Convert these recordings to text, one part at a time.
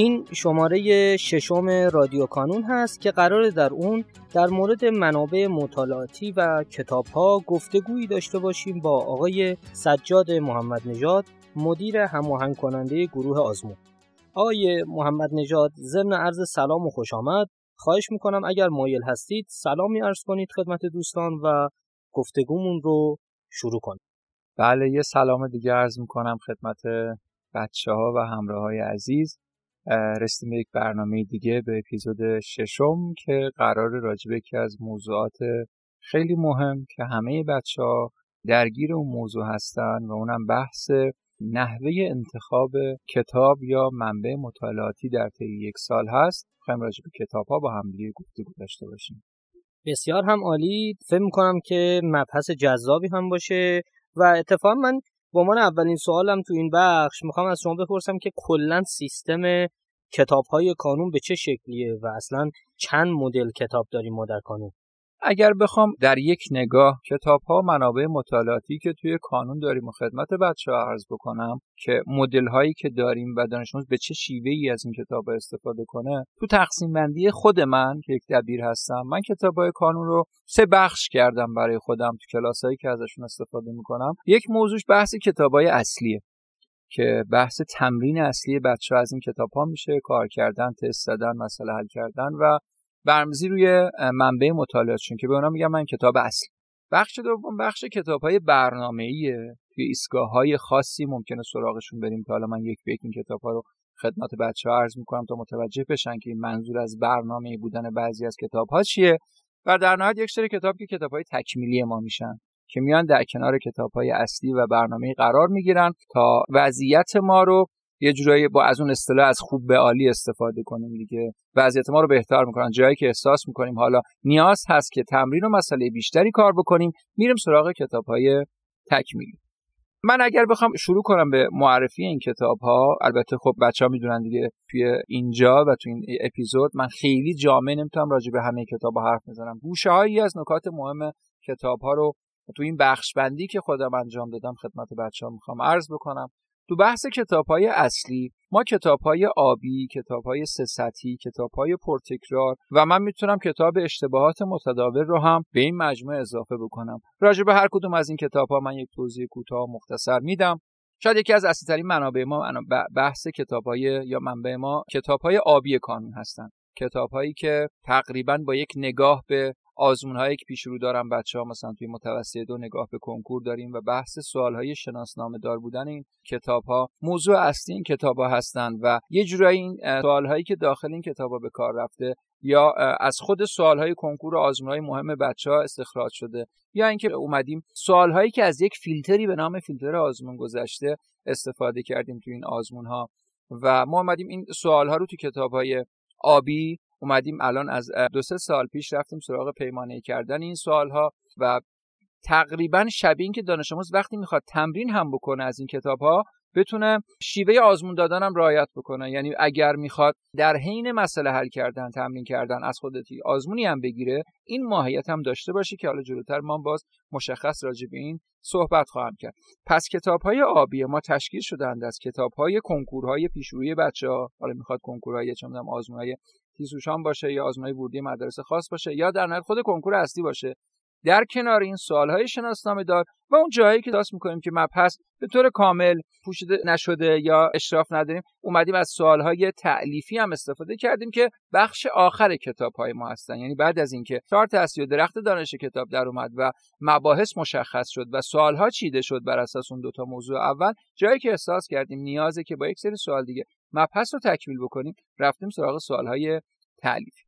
این شماره ششم رادیو کانون هست که قرار در اون در مورد منابع مطالعاتی و کتاب ها گفتگویی داشته باشیم با آقای سجاد محمد نژاد مدیر هماهنگ کننده گروه آزمون. آقای محمد نژاد ضمن عرض سلام و خوش آمد. خواهش می‌کنم اگر مایل هستید سلامی عرض کنید خدمت دوستان و گفتگومون رو شروع کنیم. بله یه سلام دیگه عرض می‌کنم خدمت بچه ها و همراه های عزیز. رسیدیم یک برنامه دیگه به اپیزود ششم که قرار راجبه یکی از موضوعات خیلی مهم که همه بچه ها درگیر اون موضوع هستن و اونم بحث نحوه انتخاب کتاب یا منبع مطالعاتی در طی یک سال هست. خواهیم راجع به کتاب ها با هم دیگه گفتگو داشته باشیم. بسیار هم عالی. فکر می‌کنم که مبحث جذابی هم باشه و اتفاقا من به عنوان اولین سوالم تو این بخش می‌خوام از شما بپرسم که کلا سیستم کتاب های کانون به چه شکلیه و اصلا چند مدل کتاب داریم ما در کانون؟ اگر بخوام در یک نگاه کتاب ها منابع مطالعاتی که توی کانون داریم و خدمت بچه ها عرض بکنم که مدل هایی که داریم و دانش به چه شیوه ای از این کتاب استفاده کنه تو تقسیم بندی خود من که یک دبیر هستم من کتاب های کانون رو سه بخش کردم برای خودم تو کلاس هایی که ازشون استفاده می‌کنم. یک موضوعش بحث کتاب های اصلیه که بحث تمرین اصلی بچه ها از این کتاب ها میشه کار کردن تست زدن مسئله حل کردن و برمزی روی منبع مطالعاتشون که به اونا میگم من کتاب اصلی بخش دوم بخش کتاب های برنامه ایه توی ایستگاه های خاصی ممکنه سراغشون بریم که حالا من یک به این کتاب ها رو خدمت بچه ها عرض می‌کنم تا متوجه بشن که این منظور از برنامه بودن بعضی از کتاب ها چیه. و در نهایت یک سری کتاب که کتاب های تکمیلی ما میشن که میان در کنار کتاب های اصلی و برنامه قرار می‌گیرن تا وضعیت ما رو یه جورایی با از اون اصطلاح از خوب به عالی استفاده کنیم دیگه. وضعیت ما رو بهتر می‌کنن. جایی که احساس می‌کنیم. حالا نیاز هست که تمرین و مسئله بیشتری کار بکنیم. میریم سراغ کتاب های تکمیلی. من اگر بخوام شروع کنم به معرفی این کتاب ها البته خب بچه ها می‌دونن دیگه توی اینجا و تو این اپیزود من خیلی جامع نمی‌تونم راجع به همه کتاب ها حرف بزنم. گوشه هایی از نکات مهم کتاب ها رو تو این بخش بندی که خودم انجام دادم خدمت بچه ها می‌خوام عرض بکنم. تو بحث کتاب های اصلی ما کتاب های آبی، کتاب های سه سطحی، کتاب های پرتکرار و من می‌تونم کتاب اشتباهات متداول رو هم به این مجموعه اضافه بکنم. راجع به هر کدوم از این کتاب ها من یک توضیح کوتاه مختصر میدم. شاید یکی از اصلی ترین منابع ما بحث کتاب های یا منبع ما کتاب های آبی کانون هستند. کتاب هایی که تقریبا با یک نگاه به آزمون هایی که پیش رو دارم بچه ها مثلا توی متوسطه دو نگاه به کنکور داریم و بحث سوال های شناسنامه دار بودن این کتاب ها موضوع اصلی این کتاب ها هستند و یه جورایی این سوال هایی که داخل این کتاب ها به کار رفته یا از خود سوال های کنکور و آزمون های مهم بچه ها استخراج شده یا اینکه اومدیم سوال هایی که از یک فیلتری به نام فیلتر آزمون گذشته استفاده کردیم توی این آزمون ها و ما اومدیم این سوال ها رو تو کتاب های آبی اومدیم الان از دو سه سال پیش رفتیم سراغ پیمانه کردن این سوال ها و تقریبا شبیه این که دانش آموز وقتی می‌خواد تمرین هم بکنه از این کتاب ها بتونه شیوه آزمون دادن رعایت بکنه. یعنی اگر می‌خواد در حین مسئله حل کردن تمرین کردن از خودتی آزمونی هم بگیره این ماهیت هم داشته باشه که حالا جلوتر ما باز مشخص راجع به این صحبت خواهم کرد. پس کتاب های آبی ما تشکیل شدند از کتاب های کنکورهای پیشروی بچه ها حالا می‌خواد کنکورهای چه آزمون های تیسوشان باشه یا آزمون ورودی مدارس خاص باشه یا در نهایت خود کنکور اصلی باشه. در کنار این سوالهای شناسنامه دار و اون جایی که داست می‌کنیم که مبحث به طور کامل پوشیده نشده یا اشراف نداریم اومدیم از سوالهای تعلیفی هم استفاده کردیم که بخش آخر کتاب های ما هستن. یعنی بعد از اینکه چارت اصلی و درخت دانش کتاب در اومد و مباحث مشخص شد و سوالها چیده شد بر اساس اون دوتا موضوع اول جایی که احساس کردیم نیازه که با یک سری سوال دیگه مبحث رو تکمیل بکنیم رفتیم سراغ سوالهای تعلیفی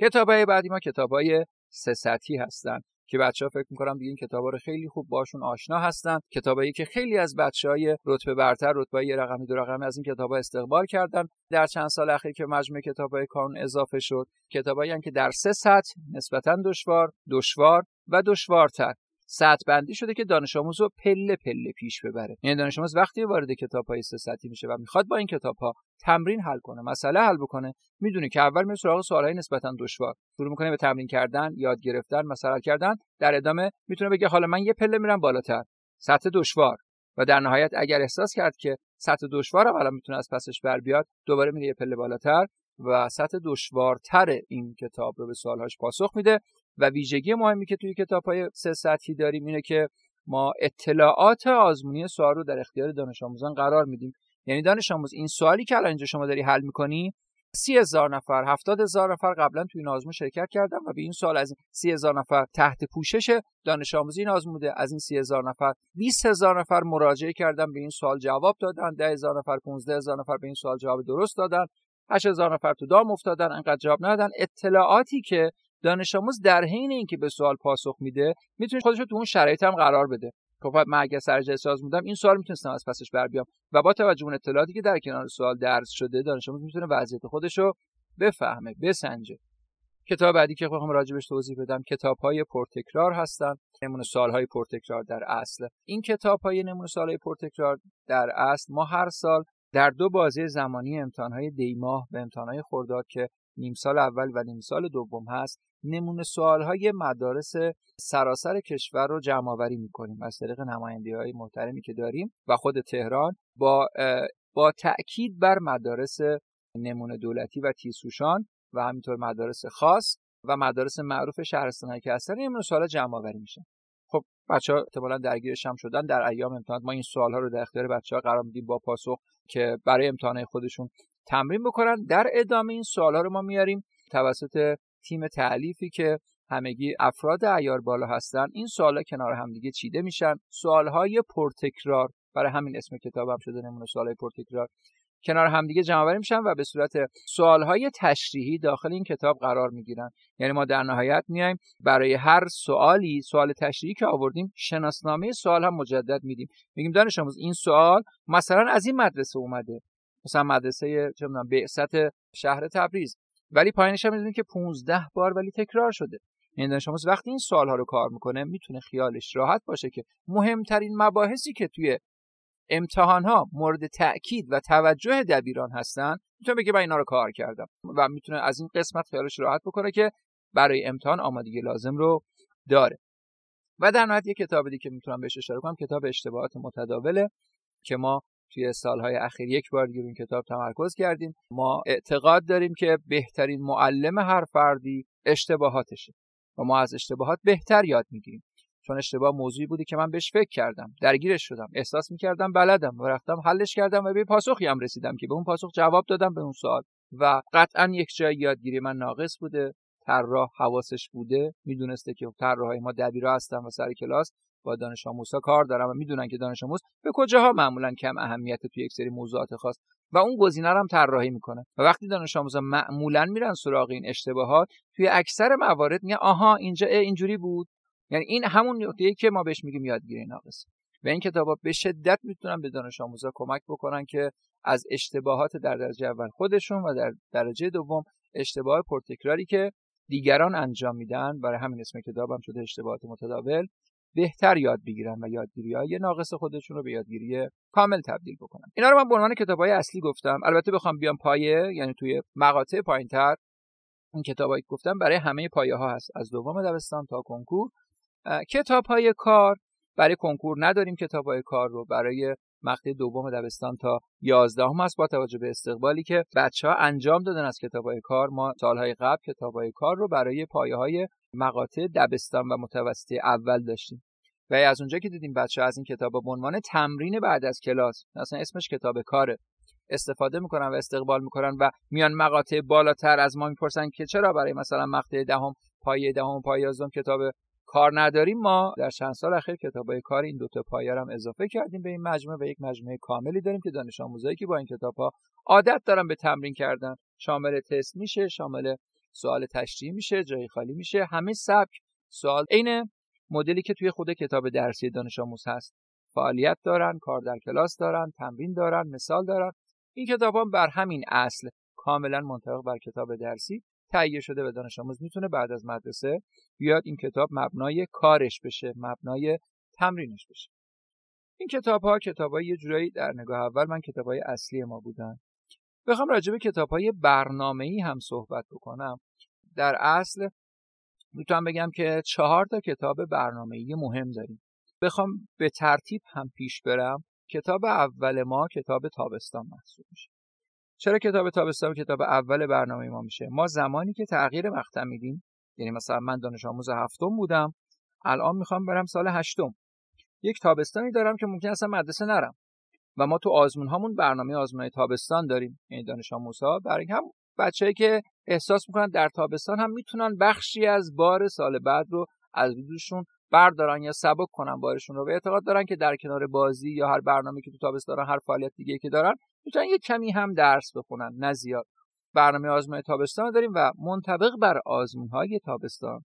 کتاب های بعدی ما کتاب های سه سطحی هستن. که بچه ها فکر می‌کنم دیگه این کتابا رو خیلی خوب باشون آشنا هستن. کتابایی که خیلی از بچه های رتبه برتر رتبه یه رقمی دو رقمی از این کتاب ها استقبال کردن. در چند سال اخیر که مجموعه کتاب های کانون اضافه شد کتابایی که در سه سطح نسبتا دشوار دشوار و دشوارتر. سطح بندی شده که دانش آموز رو پله پله پیش ببره. یعنی دانش آموز وقتی وارد کتاب های سه سطحی میشه و می‌خواد با این کتاب ها تمرین حل کنه مسئله حل بکنه می‌دونه که اول میره سراغ سوالهای نسبتا دشوار. شروع می‌کنه به تمرین کردن یاد گرفتن مسئله کردن. در ادامه می‌تونه بگه حالا من یه پله میرم بالاتر. سطح دشوار. و در نهایت اگر احساس کرد که سطح دشوار حالا می‌تونه از پسش بر بیاد دوباره میره یه پله بالاتر و سطح دشوارتر این کتاب رو به سوالهاش پاسخ میده و ویژگی مهمی که توی کتاب های سه سطحی داریم اینه که ما اطلاعات آزمونی سوال رو در اختیار دانش آموزان قرار میدیم. یعنی دانش آموز این سوالی که الان اینجا شما داری حل می‌کنی سی هزار نفر هفتاد هزار نفر قبلا توی این آزمون شرکت کردن و به این سوال از این سی هزار نفر تحت پوشش دانش آموزی این آزمون از این سی هزار نفر 20 هزار نفر مراجعه کردن به این سوال جواب دادن ده هزار نفر 15 هزار نفر به این سوال جواب درست دادن 8 هزار نفر تو دام افتادن انقدر جواب ندادن. اطلاعاتی که دانش آموز در حین اینکه به سوال پاسخ میده می‌تونه خودش رو تو اون شرایط هم قرار بده. خب من اگر سرجه ساز بودم این سوال می‌تونستم از پسش بر بیام. و با توجه اون اطلاعاتی که در کنار سوال درس شده دانش آموز می‌تونه وضعیت خودش رو بفهمه بسنجه. کتاب بعدی که خواهم راجبش توضیح بدم کتاب های پرتکرار هستن. نمونه سال های پرتکرار در اصل. این کتاب های نمونه سال های پرتکرار در اصل ما هر سال در دو بازه زمانی امتحان های دیماه و امتحان های خرداد که نیم سال اول و نیم سال دوم هست نمونه سوال های مدارس سراسر کشور رو جمع آوری می‌کنیم. از طریق نمایندی های محترمی که داریم و خود تهران با با تاکید بر مدارس نمونه دولتی و تیسوشان و همینطور مدارس خاص و مدارس معروف شهرستان که هستن این سوال جمع آوری میشن خب بچه ها احتمالا درگیرش هم شدن در ایام امتحانات ما این سوال ها رو در اختیار بچه ها قرار میدیم با پاسخ که برای امتحان خودشون تمرین بکنن. در ادامه این سوال ها رو ما میاریم توسط تیم تعلیفی که همگی افراد ایار بالا هستن. این سوالا کنار همدیگه چیده میشن. سوالهای پرتکرار برای همین اسم کتابم هم شده نمونه سوالهای پرتکرار. کنار همدیگه جمع میشن و به صورت سوالهای تشریحی داخل این کتاب قرار می‌گیرن. یعنی ما در نهایت میایم برای هر سوالی سوال تشریحی که آوردیم شناسنامه سوال هم مجدد میدیم. میگیم دانش آموز این سوال مثلا از این مدرسه اومده. مثلا مدرسه چه می‌دونم بعثت شهر تبریز. ولی پایینش هم می‌دونیم که 15 بار ولی تکرار شده. این دانش آموز وقتی این سوال ها رو کار می‌کنه می‌تونه خیالش راحت باشه که مهمترین مباحثی که توی امتحان ها مورد تاکید و توجه دبیران هستن می‌تونه بگه من اینا رو کار کردم. و می‌تونه از این قسمت خیالش راحت بکنه که برای امتحان آمادگی لازم رو داره. و در نهایت یه کتاب دیگه که می‌تونم بهش اشاره کنم کتاب اشتباهات متداوله که ما توی سالهای اخیر یک بار دیگه این کتاب تمرکز کردیم. ما اعتقاد داریم که بهترین معلم هر فردی اشتباهاتشه و ما از اشتباهات بهتر یاد می‌گیریم. چون اشتباه موضوعی بودی که من بهش فکر کردم درگیرش شدم احساس می‌کردم بلدم و رفتم حلش کردم و به پاسخی هم رسیدم که به اون پاسخ جواب دادم به اون سوال. و قطعا یک جای یادگیری من ناقص بوده طراح حواسش بوده می‌دونسته که طراحای ما دبیرا هستن و سر کلاس. با دانش آموزها کار دارم و می‌دونن که دانش آموز به کجاها معمولا کم اهمیت توی یک سری موضوعات خاص و اون گزینه رو هم طراحی می‌کنه. و وقتی دانش آموزا معمولا میرن سراغ این اشتباهات توی اکثر موارد میگن آها اینجا اینجوری بود. یعنی این همون نقطه‌ای که ما بهش میگیم یادگیری ناقص. و این کتابا به شدت می‌تونن به دانش آموزا کمک بکنن که از اشتباهات در درجه اول خودشون و در درجه دوم اشتباه پرتکراری که دیگران انجام میدن. برای همین اسم کتابم شده اشتباهات متداول. بهتر یاد بگیرن و یادگیری های ناقص خودشون رو به یادگیری کامل تبدیل بکنن. اینا رو من به عنوان کتاب های اصلی گفتم. البته بخوام بیام پایه یعنی توی مقاطع پایینتر این کتابایی گفتم برای همه پایه ها هست. از دوم دبستان تا کنکور. کتاب های کار. برای کنکور نداریم کتاب های کار رو. برای مقطع دوم دبستان تا یازدهم هست با توجه به استقبالی که بچه ها انجام دادن از کتاب های کار. ما سالهای قبل کتاب های کار رو برای پایه های مقاطع دبستان و متوسطه اول داشتیم. و از اونجا که دیدیم بچه ها از این کتاب به عنوان تمرین بعد از کلاس اصلا اسمش کتاب کاره استفاده می‌کنن و استقبال می‌کنن و میان مقاطع بالاتر از ما می‌پرسن که چرا برای مثلا مقطع دهم پایه دهم پایه یازدهم کتاب کار نداریم ما در چند سال اخیر کتابای کار این دوتا پایه هم اضافه کردیم به این مجموعه و یک مجموعه کاملی داریم که دانش آموزایی که با این کتاب ها عادت دارن به تمرین کردن. شامل تست میشه شامل سوال تشریحی میشه جای خالی میشه همه سبک سوال. عین مدلی که توی خود کتاب درسی دانش آموز هست. فعالیت دارن کار در کلاس دارن تمرین دارن مثال دارن. این کتاب هم بر همین اصل کاملا منطبق بر کتاب درسی. تهیه شده به دانش آموز. می‌تونه بعد از مدرسه بیاد این کتاب مبنای کارش بشه مبنای تمرینش بشه. این کتاب ها کتاب های یه جورایی در نگاه اول من کتاب های اصلی ما بودن. بخوام راجع به کتاب های برنامه ای هم صحبت بکنم. در اصل می‌تونم بگم که چهار تا کتاب برنامه ای مهم داریم. بخوام به ترتیب هم پیش برم. کتاب اول ما کتاب تابستان محسوب میشه. چرا کتاب تابستان کتاب اول برنامه ما میشه؟ ما زمانی که تغییر مقطع میدیم یعنی مثلا من دانش آموز هفتم بودم الان می‌خوام برم سال هشتم. یک تابستانی دارم که ممکن اصلا مدرسه نرم. و ما تو آزمون هامون برنامه آزمون تابستان داریم. یعنی دانش آموزها. برای هم بچه‌ای که احساس می‌کنن در تابستان هم می‌تونن بخشی از بار سال بعد رو از روزشون بردارن یا سبک کنن بارشون رو. به اعتقاد دارن که در کنار بازی یا هر برنامه که تو تابستان هر فعالیت دیگه که دارن می‌تونن یه کمی هم درس بخونن نه زیاد. برنامه آزمون تابستان داریم و منطبق بر آزمون های تابستان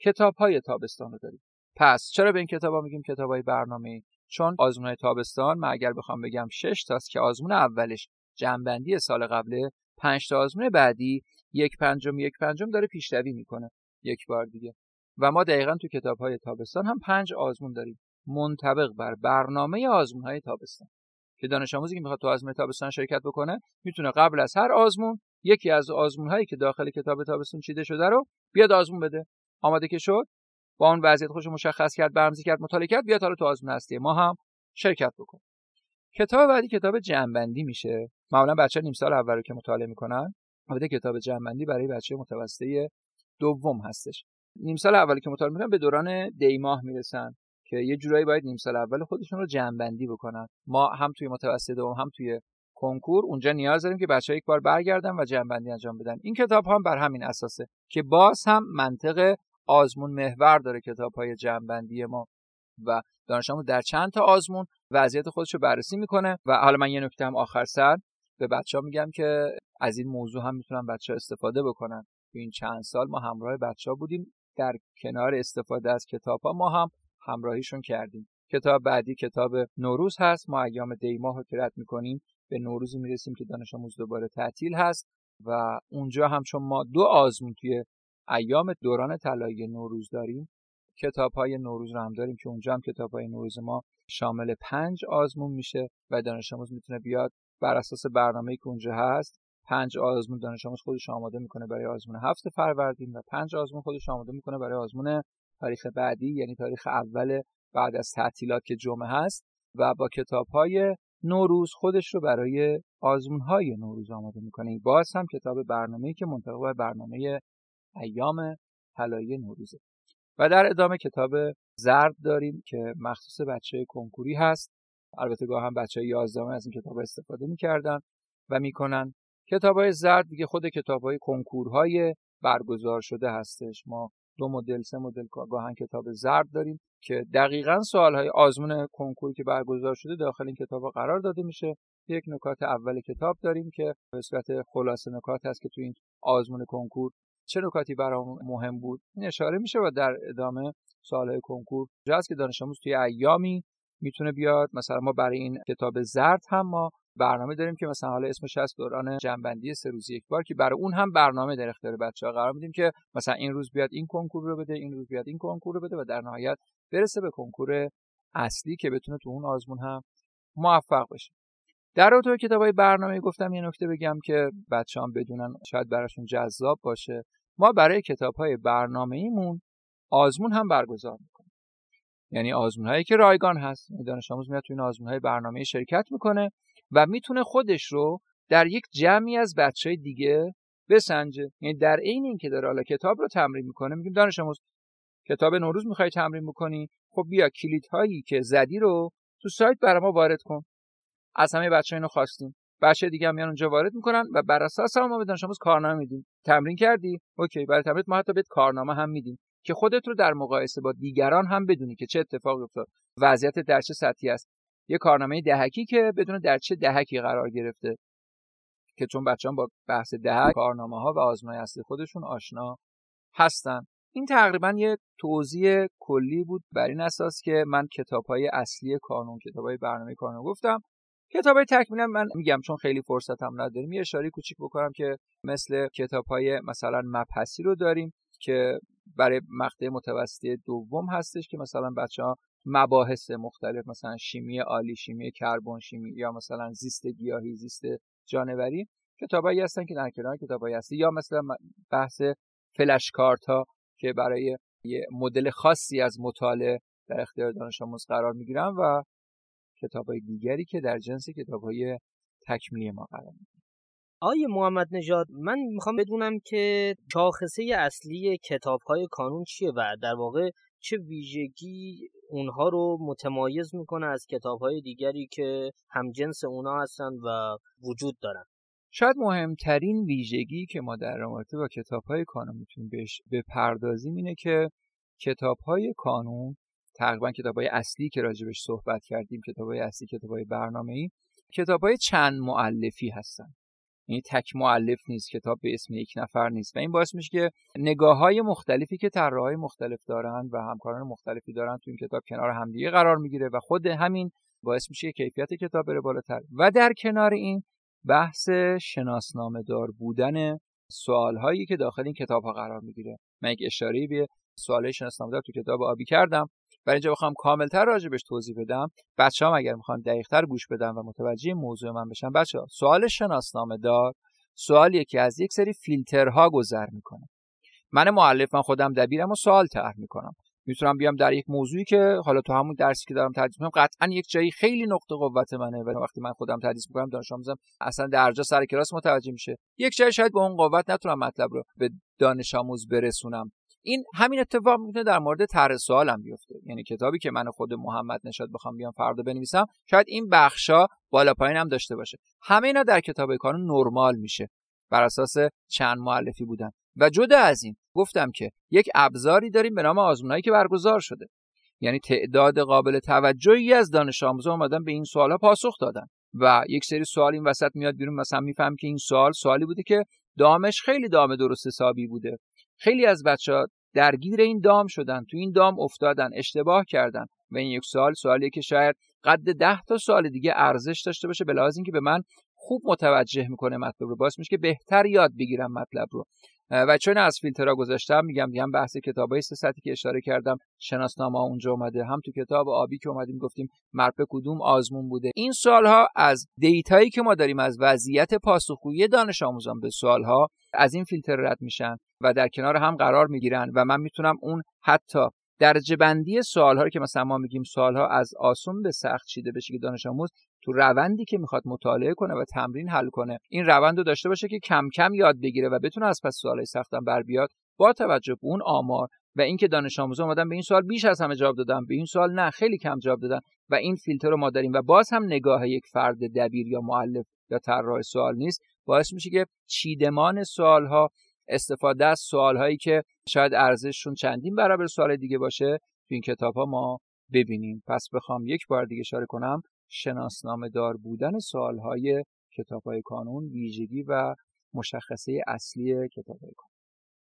کتاب های تابستان رو داریم. پس چرا به این کتاب ها میگیم کتاب های برنامه؟ چون آزمون های تابستان من اگر بخوام بگم 6 تاست که آزمون اولش جنبندی سال قبله 5 تا آزمون بعدی یک پنجم یک پنجم داره پیشروی می‌کنه. یک بار دیگه. و ما دقیقا تو کتاب های تابستان هم پنج آزمون داریم. منطبق بر برنامه آزمون های تابستان. که دانش آموزی که می‌خواد تو آزمون تابستان شرکت بکنه می‌تونه قبل از هر آزمون یکی از آزمون هایی که داخل کتاب تابستان چیده شده رو بیاد آزمون بده. آماده که شد با اون وضعیت خوش مشخص کرد برمزی کرد مطالعه کرد بیاد حالا تو آزمون هستی ما هم شرکت بکن کتاب بعدی کتاب جنبندی میشه. معمولا بچه نیم سال اول رو که مطالعه می‌کنن البته کتاب جنبندی برای بچه متوسطه دوم هستش. نیم سال اولی که مطالعه می‌کنن به دوران دیماه می‌رسن که یه جورایی باید نیم سال اول خودشون رو جنبندی بکنن. ما هم توی متوسط دوم هم توی کنکور اونجا نیاز داریم که بچه ها یک بار برگردن و جنبندی انجام بدن. این کتاب هم بر همین اساسه که باز هم منطق آزمون محور داره کتاب های جنبندی ما و دانش در چند تا آزمون وضعیت خودش رو بررسی می‌کنه و حالا من یه نکته هم آخر سر به بچه ها میگم که از این موضوع هم می‌تونن بچه ها استفاده بکنن. تو این چند سال ما همراه بچه ها بودیم. در کنار استفاده از کتاب ها ما هم همراهیشون کردیم. کتاب بعدی کتاب نوروز هست. ما ایام دی ماه رو رد می‌کنیم به نوروز می‌رسیم که دانش آموز دوباره تعطیل هست و اونجا هم چون ما دو آزمون توی ایام دوران طلایی نوروز داریم کتاب های نوروز رو هم داریم که اونجا هم کتاب های نوروز ما شامل پنج آزمون میشه و دانش آموز می‌تونه بیاد بر اساس برنامه که اونجا هست. پنج آزمون دانش آموز خودش آماده می‌کنه برای آزمون هفت فروردین و پنج آزمون خودش آماده می‌کنه برای آزمون تاریخ بعدی یعنی تاریخ اول بعد از تعطیلات که جمعه هست و با کتاب های نوروز خودش رو برای آزمون های نوروز آماده می‌کنه. باز هم کتاب برنامه‌ای که منطبق برنامه ایام طلایی نوروزه. و در ادامه کتاب زرد داریم که مخصوص بچه کنکوری هست. البته گاه هم بچه 11 از این کتاب استفاده می‌کردن و می‌کنن. کتاب های زرد دیگه خود کتاب های کنکورهای برگزار شده هستش. ما دو مدل سه مدل گاهن کتاب زرد داریم که دقیقا سوال های آزمون کنکوری که برگزار شده داخل این کتاب قرار داده میشه. یک نکات اول کتاب داریم که به صورت خلاصه نکات هست که تو این آزمون کنکور چه نکاتی برام مهم بود. این اشاره میشه و در ادامه سوال های کنکور. جاست که دانش آموز توی ایامی می‌تونه بیاد. مثلا ما برای این کتاب زرد هم ما برنامه داریم که مثلا حالا اسمش هست دوران جنبندی سه روز یک بار که برای اون هم برنامه در اختیار بچه‌ها قرار میدیم که مثلا این روز بیاد این کنکور رو بده این روز بیاد این کنکور رو بده و در نهایت برسه به کنکور اصلی که بتونه تو اون آزمون هم موفق بشه. در رابطه کتابای برنامه گفتم یه نکته بگم که بچه‌ها بدونن شاید براشون جذاب باشه. ما برای کتاب‌های برنامه‌ایمون آزمون هم برگزار می‌کنیم. یعنی آزمون هایی که رایگان هست. یعنی دانش آموز میاد تو این آزمون های برنامه شرکت می‌کنه و می‌تونه خودش رو در یک جمعی از بچه دیگه بسنجه. یعنی در عین اینکه داره حالا کتاب رو تمرین می‌کنه میگیم دانش آموز کتاب نوروز می‌خوای تمرین بکنی؟ خب بیا کلید هایی که زدی رو تو سایت برای ما وارد کن. از همه بچه اینو خواستیم. بچه دیگه هم میان اونجا وارد می‌کنن و بر اساس ما به دانش آموز کارنامه میدیم. تمرین کردی؟ اوکی. برای تمرین ما حتی بهت کارنامه هم میدیم. که خودت رو در مقایسه با دیگران هم بدونی که چه اتفاقی افتاد. وضعیت در چه سطحی است. یه کارنامه دهکی که بدون در چه دهکی قرار گرفته. که چون بچه‌ها با بحث دهک کارنامه ها و آزمای اصلی خودشون آشنا هستن. این تقریبا یه توضیح کلی بود بر این اساس که من کتاب های اصلی کانون کتاب های برنامه کانون گفتم. کتاب های تکمیلا من میگم چون خیلی فرصتم نداریم یه اشاره کوچیک بکنم که مثل کتاب های مثلا مبحثی رو داریم که برای مقطع متوسطه دوم هستش که مثلا بچه ها مباحث مختلف مثلا شیمی عالی شیمی کربن شیمی یا مثلا زیست گیاهی زیست جانوری کتابایی هستن که در کنار کتابایی هستی. یا مثلا بحث فلش کارت ها که برای یه مدل خاصی از مطالعه در اختیار دانش آموز قرار می‌گیرن و کتاب های دیگری که در جنس کتاب های تکمیلی ما قرار می‌گیرن. آیه محمد نژاد من می‌خوام بدونم که شاخصه اصلی کتاب های کانون چیه و در واقع چه ویژگی اونها رو متمایز می‌کنه از کتاب های دیگری که همجنس اونا هستن و وجود دارن؟ شاید مهمترین ویژگی که ما در رابطه با کتاب های کانون می‌تونیم بهش بپردازیم اینه که کتاب های کانون تقریبا کتاب های اصلی که راجبش صحبت کردیم کتاب های اصلی کتاب های برنامه ای کتاب های چند معلفی هستن. یعنی تک معلف نیست کتاب به اسم یک نفر نیست. و این باعث میشه که نگاه های مختلفی که طراحهای مختلف دارن و همکاران مختلفی دارن تو این کتاب کنار همدیگه قرار می‌گیره و خود همین باعث میشه کیفیت کتاب بره بالاتر. و در کنار این بحث شناسنامه دار بودن سوال هایی که داخل این کتاب ها قرار می‌گیره. من یک اشاره به سوال شناسنامه دار تو کتاب آبی کردم. برای اینجا بخوام کاملتر راجبش توضیح بدم بچه هم اگر می‌خوان دقیقتر گوش بدن و متوجه موضوع من بشن بچه ها سوال شناسنامه دار سوالیه که از یک سری فیلترها گذر می‌کنه. من معلف من خودم دبیرم و سوال طرح می‌کنم. می‌تونم بیام در یک موضوعی که حالا تو همون درسی که دارم تدریس می‌کنم قطعا یک جایی خیلی نقطه قوت منه و وقتی من خودم تدریس می‌کنم دانش آموزم اصلا درجا سر کلاس متوجه میشه. یک جایی شاید به اون قوت نتونم مطلب رو به دانش آموز برسونم. این همین اتفاق می‌تونه در مورد طرح سوالم بیفته. یعنی کتابی که من خود محمد نشاد بخوام بیام فردا بنویسم شاید این بخشا بالا پایین هم داشته باشه. همه اینا در کتاب کانون نرمال میشه. بر اساس چند معلفی بودن. و جدا از این گفتم که یک ابزاری داریم به نام آزمونایی که برگزار شده. یعنی تعداد قابل توجهی از دانش آموزان اومدن به این سوالا پاسخ دادن. و یک سری سوال این وسط میاد بیرون. مثلا میفهم که این سوال سوالی بوده که دامش خیلی دام درست حسابی بوده. خیلی از بچه ها درگیر این دام شدن تو این دام افتادن اشتباه کردن. و این یک سوال سوالی که شاید قد ده تا سوال دیگه ارزش داشته باشه به لحاظ اینکه به من خوب متوجه می‌کنه مطلب رو. باعث میشه که بهتر یاد بگیرم مطلب رو. و چون از فیلترها گذاشتم میگم میگم بحث کتابای سه سطحی که اشاره کردم شناسنامه اونجا اومده هم تو کتاب آبی که اومدیم گفتیم مرپه کدوم آزمون بوده. این سوالها از دیتایی که ما داریم از وضعیت پاسخگویی دانش آموزان به سوالها از این فیلتر رد میشن و در کنار هم قرار می‌گیرن و من می‌تونم اون حتی درجه بندی سوال رو که مثلا ما میگیم سوال ها از آسون به سخت چیده بشه که دانش آموز تو روندی که می‌خواد مطالعه کنه و تمرین حل کنه این روند رو داشته باشه که کم کم یاد بگیره و بتونه از پس سوالای سختم بر بیاد با توجه به اون آمار و اینکه دانش آموزان اومدن به این سوال بیش از همه جواب دادن به این سوال نه خیلی کم جواب دادن و این فیلتر رو ما داریم و باز هم نگاه یک فرد دبیر یا معلف یا طراح سوال نیست باعث میشه که چیدمان سوال ها استفاده از سوال هایی که شاید ارزششون چندین برابر سوال دیگه باشه تو این کتاب ها ما ببینیم. پس بخوام یک بار دیگه اشاره کنم شناسنامه دار بودن سوال های کتاب های کانون ویژگی و مشخصه اصلی کتاب های کانون.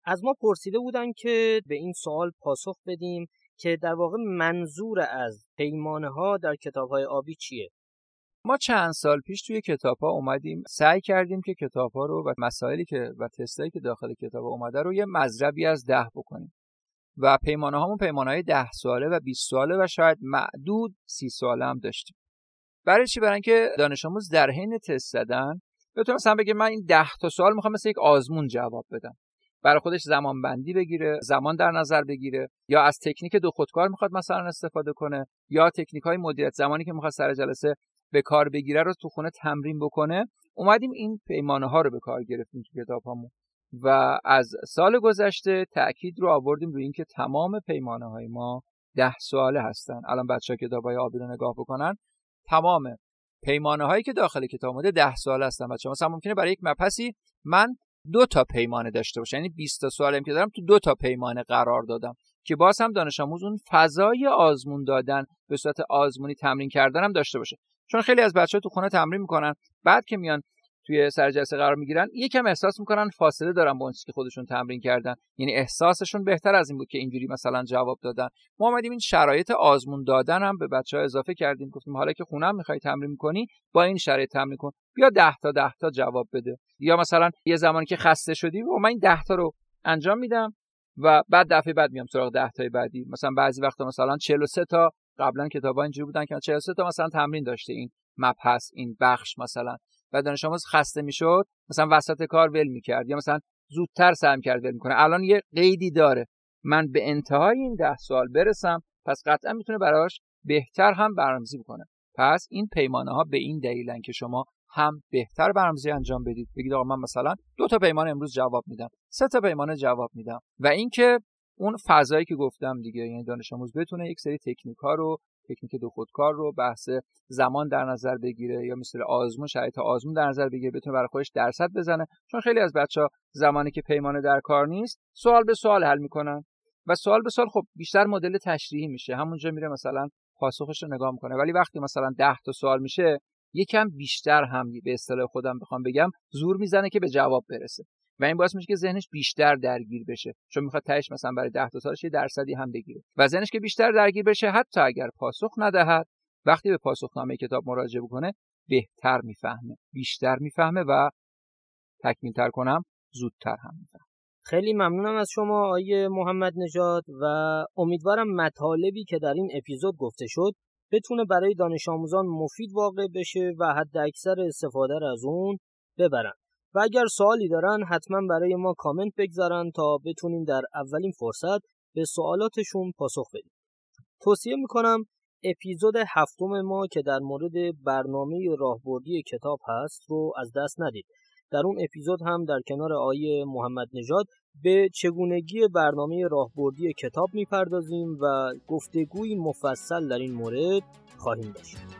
از ما پرسیده بودن که به این سوال پاسخ بدیم که در واقع منظور از پیمانه ها در کتاب های آبی چیه؟ ما چند سال پیش توی کتاب ها اومدیم سعی کردیم که کتاب ها رو و مسائلی که و تستایی که داخل کتاب اومده رو یه مذربی از ده بکنیم. و پیمانه هامون پیمانه های ده ساله و 20 ساله و شاید معدود سی ساله هم داشتیم. برای چی؟ برای اینکه دانش آموز در حین تست زدن بتونه مثلا بگه من این ده تا سوال می‌خوام مثل یک آزمون جواب بدم. برای خودش زمان بندی بگیره زمان در نظر بگیره یا از تکنیک دو خودکار می‌خواد مثلا استفاده کنه یا تکنیک های مدیریت زمانی که می‌خواد سر جلسه به کار بگیره رو تو خونه تمرین بکنه. اومدیم این پیمانه ها رو به کار گرفتیم تو کتاب و از سال گذشته تاکید رو آوردیم روی اینکه تمام پیمانه های ما ده ساله هستن. الان بچه ها کتاب های آبی رو نگاه بکنن. تمام پیمانه هایی که داخل کتاب اومده ده سال هستن. بچه مثلا ممکنه برای یک مپسی من دو تا پیمانه داشته باشه یعنی 20 تا سوالم که دارم تو دو تا پیمانه قرار دادم. که باز هم دانش آموز اون فضای آزمون دادن به صورت آزمونی تمرین کردن هم داشته باشه. چون خیلی از بچه ها تو خونه تمرین می‌کنن. بعد که میان توی سر جلسه قرار می‌گیرن یکم احساس می‌کنن فاصله دارن با اون که خودشون تمرین کردن. یعنی احساسشون بهتر از این بود که اینجوری مثلا جواب دادن. ما اومدیم این شرایط آزمون دادن هم به بچه ها اضافه کردیم. گفتیم حالا که خونم می‌خوای تمرین کنی با این شرایط تمرین کن. بیا 10 تا 10 تا جواب بده. یا مثلا یه زمانی که خسته شدی و من این 10 تا رو انجام میدم و بعد دفعه بعد میام سراغ 10 تای بعدی. مثلا بعضی وقتا مثلا 43 تا قبلا کتابا اینجوری بودن که 43 تا مثلا تمرین داشته. این مبحث این بخش مثلا. و دانش آموز خسته می‌شد مثلا وسط کار ول می‌کرد یا مثلا زودتر سعی کرد ول می‌کنه. الان یه قیدی داره. من به انتهای این ده سال برسم پس قطعا می‌تونه براش بهتر هم برنامه‌ریزی بکنه. پس این پیمانه ها به این دلیلن که شما هم بهتر برنامه‌ریزی انجام بدید. بگید آقا من مثلا دو تا پیمان امروز جواب میدم سه تا پیمانه جواب میدم. و اینکه اون فضایی که گفتم دیگه یعنی دانش آموز بتونه یک سری تکنیک ها رو تکنیک دو خودکار رو بحث زمان در نظر بگیره یا مثل آزمون شرایط آزمون در نظر بگیره بتونه برای خودش درصد بزنه. چون خیلی از بچه ها زمانی که پیمانه در کار نیست سوال به سوال حل می‌کنن. و سوال به سوال خب بیشتر مدل تشریحی میشه. همونجا میره مثلا پاسخش رو نگاه می‌کنه. ولی وقتی مثلا 10 تا سوال میشه یکم بیشتر هم به اصطلاح خودم بخوام بگم زور می‌زنه که به جواب برسه. و این باعث میشه که ذهنش بیشتر درگیر بشه. چون می‌خواد تهش مثلا برای 10 تا سالش یه درصدی هم بگیره. و ذهنش که بیشتر درگیر بشه حتی اگر پاسخ ندهد وقتی به پاسخنامه کتاب مراجعه بکنه بهتر می‌فهمه. بیشتر می‌فهمه و تکمیلتر کنم زودتر هم می‌فهمه. خیلی ممنونم از شما آیه محمد نژاد و امیدوارم مطالبی که در این اپیزود گفته شد بتونه برای دانش آموزان مفید واقع بشه و حد اکثر استفاده از اون ببرن. و اگر سوالی دارن حتما برای ما کامنت بگذارن تا بتونیم در اولین فرصت به سوالاتشون پاسخ بدیم توصیه می‌کنم اپیزود هفتم ما که در مورد برنامه راهبردی کتاب هست رو از دست ندید در اون اپیزود هم در کنار آیه محمد نژاد به چگونگی برنامه راهبردی کتاب می‌پردازیم و گفتگوی مفصل در این مورد خواهیم داشت.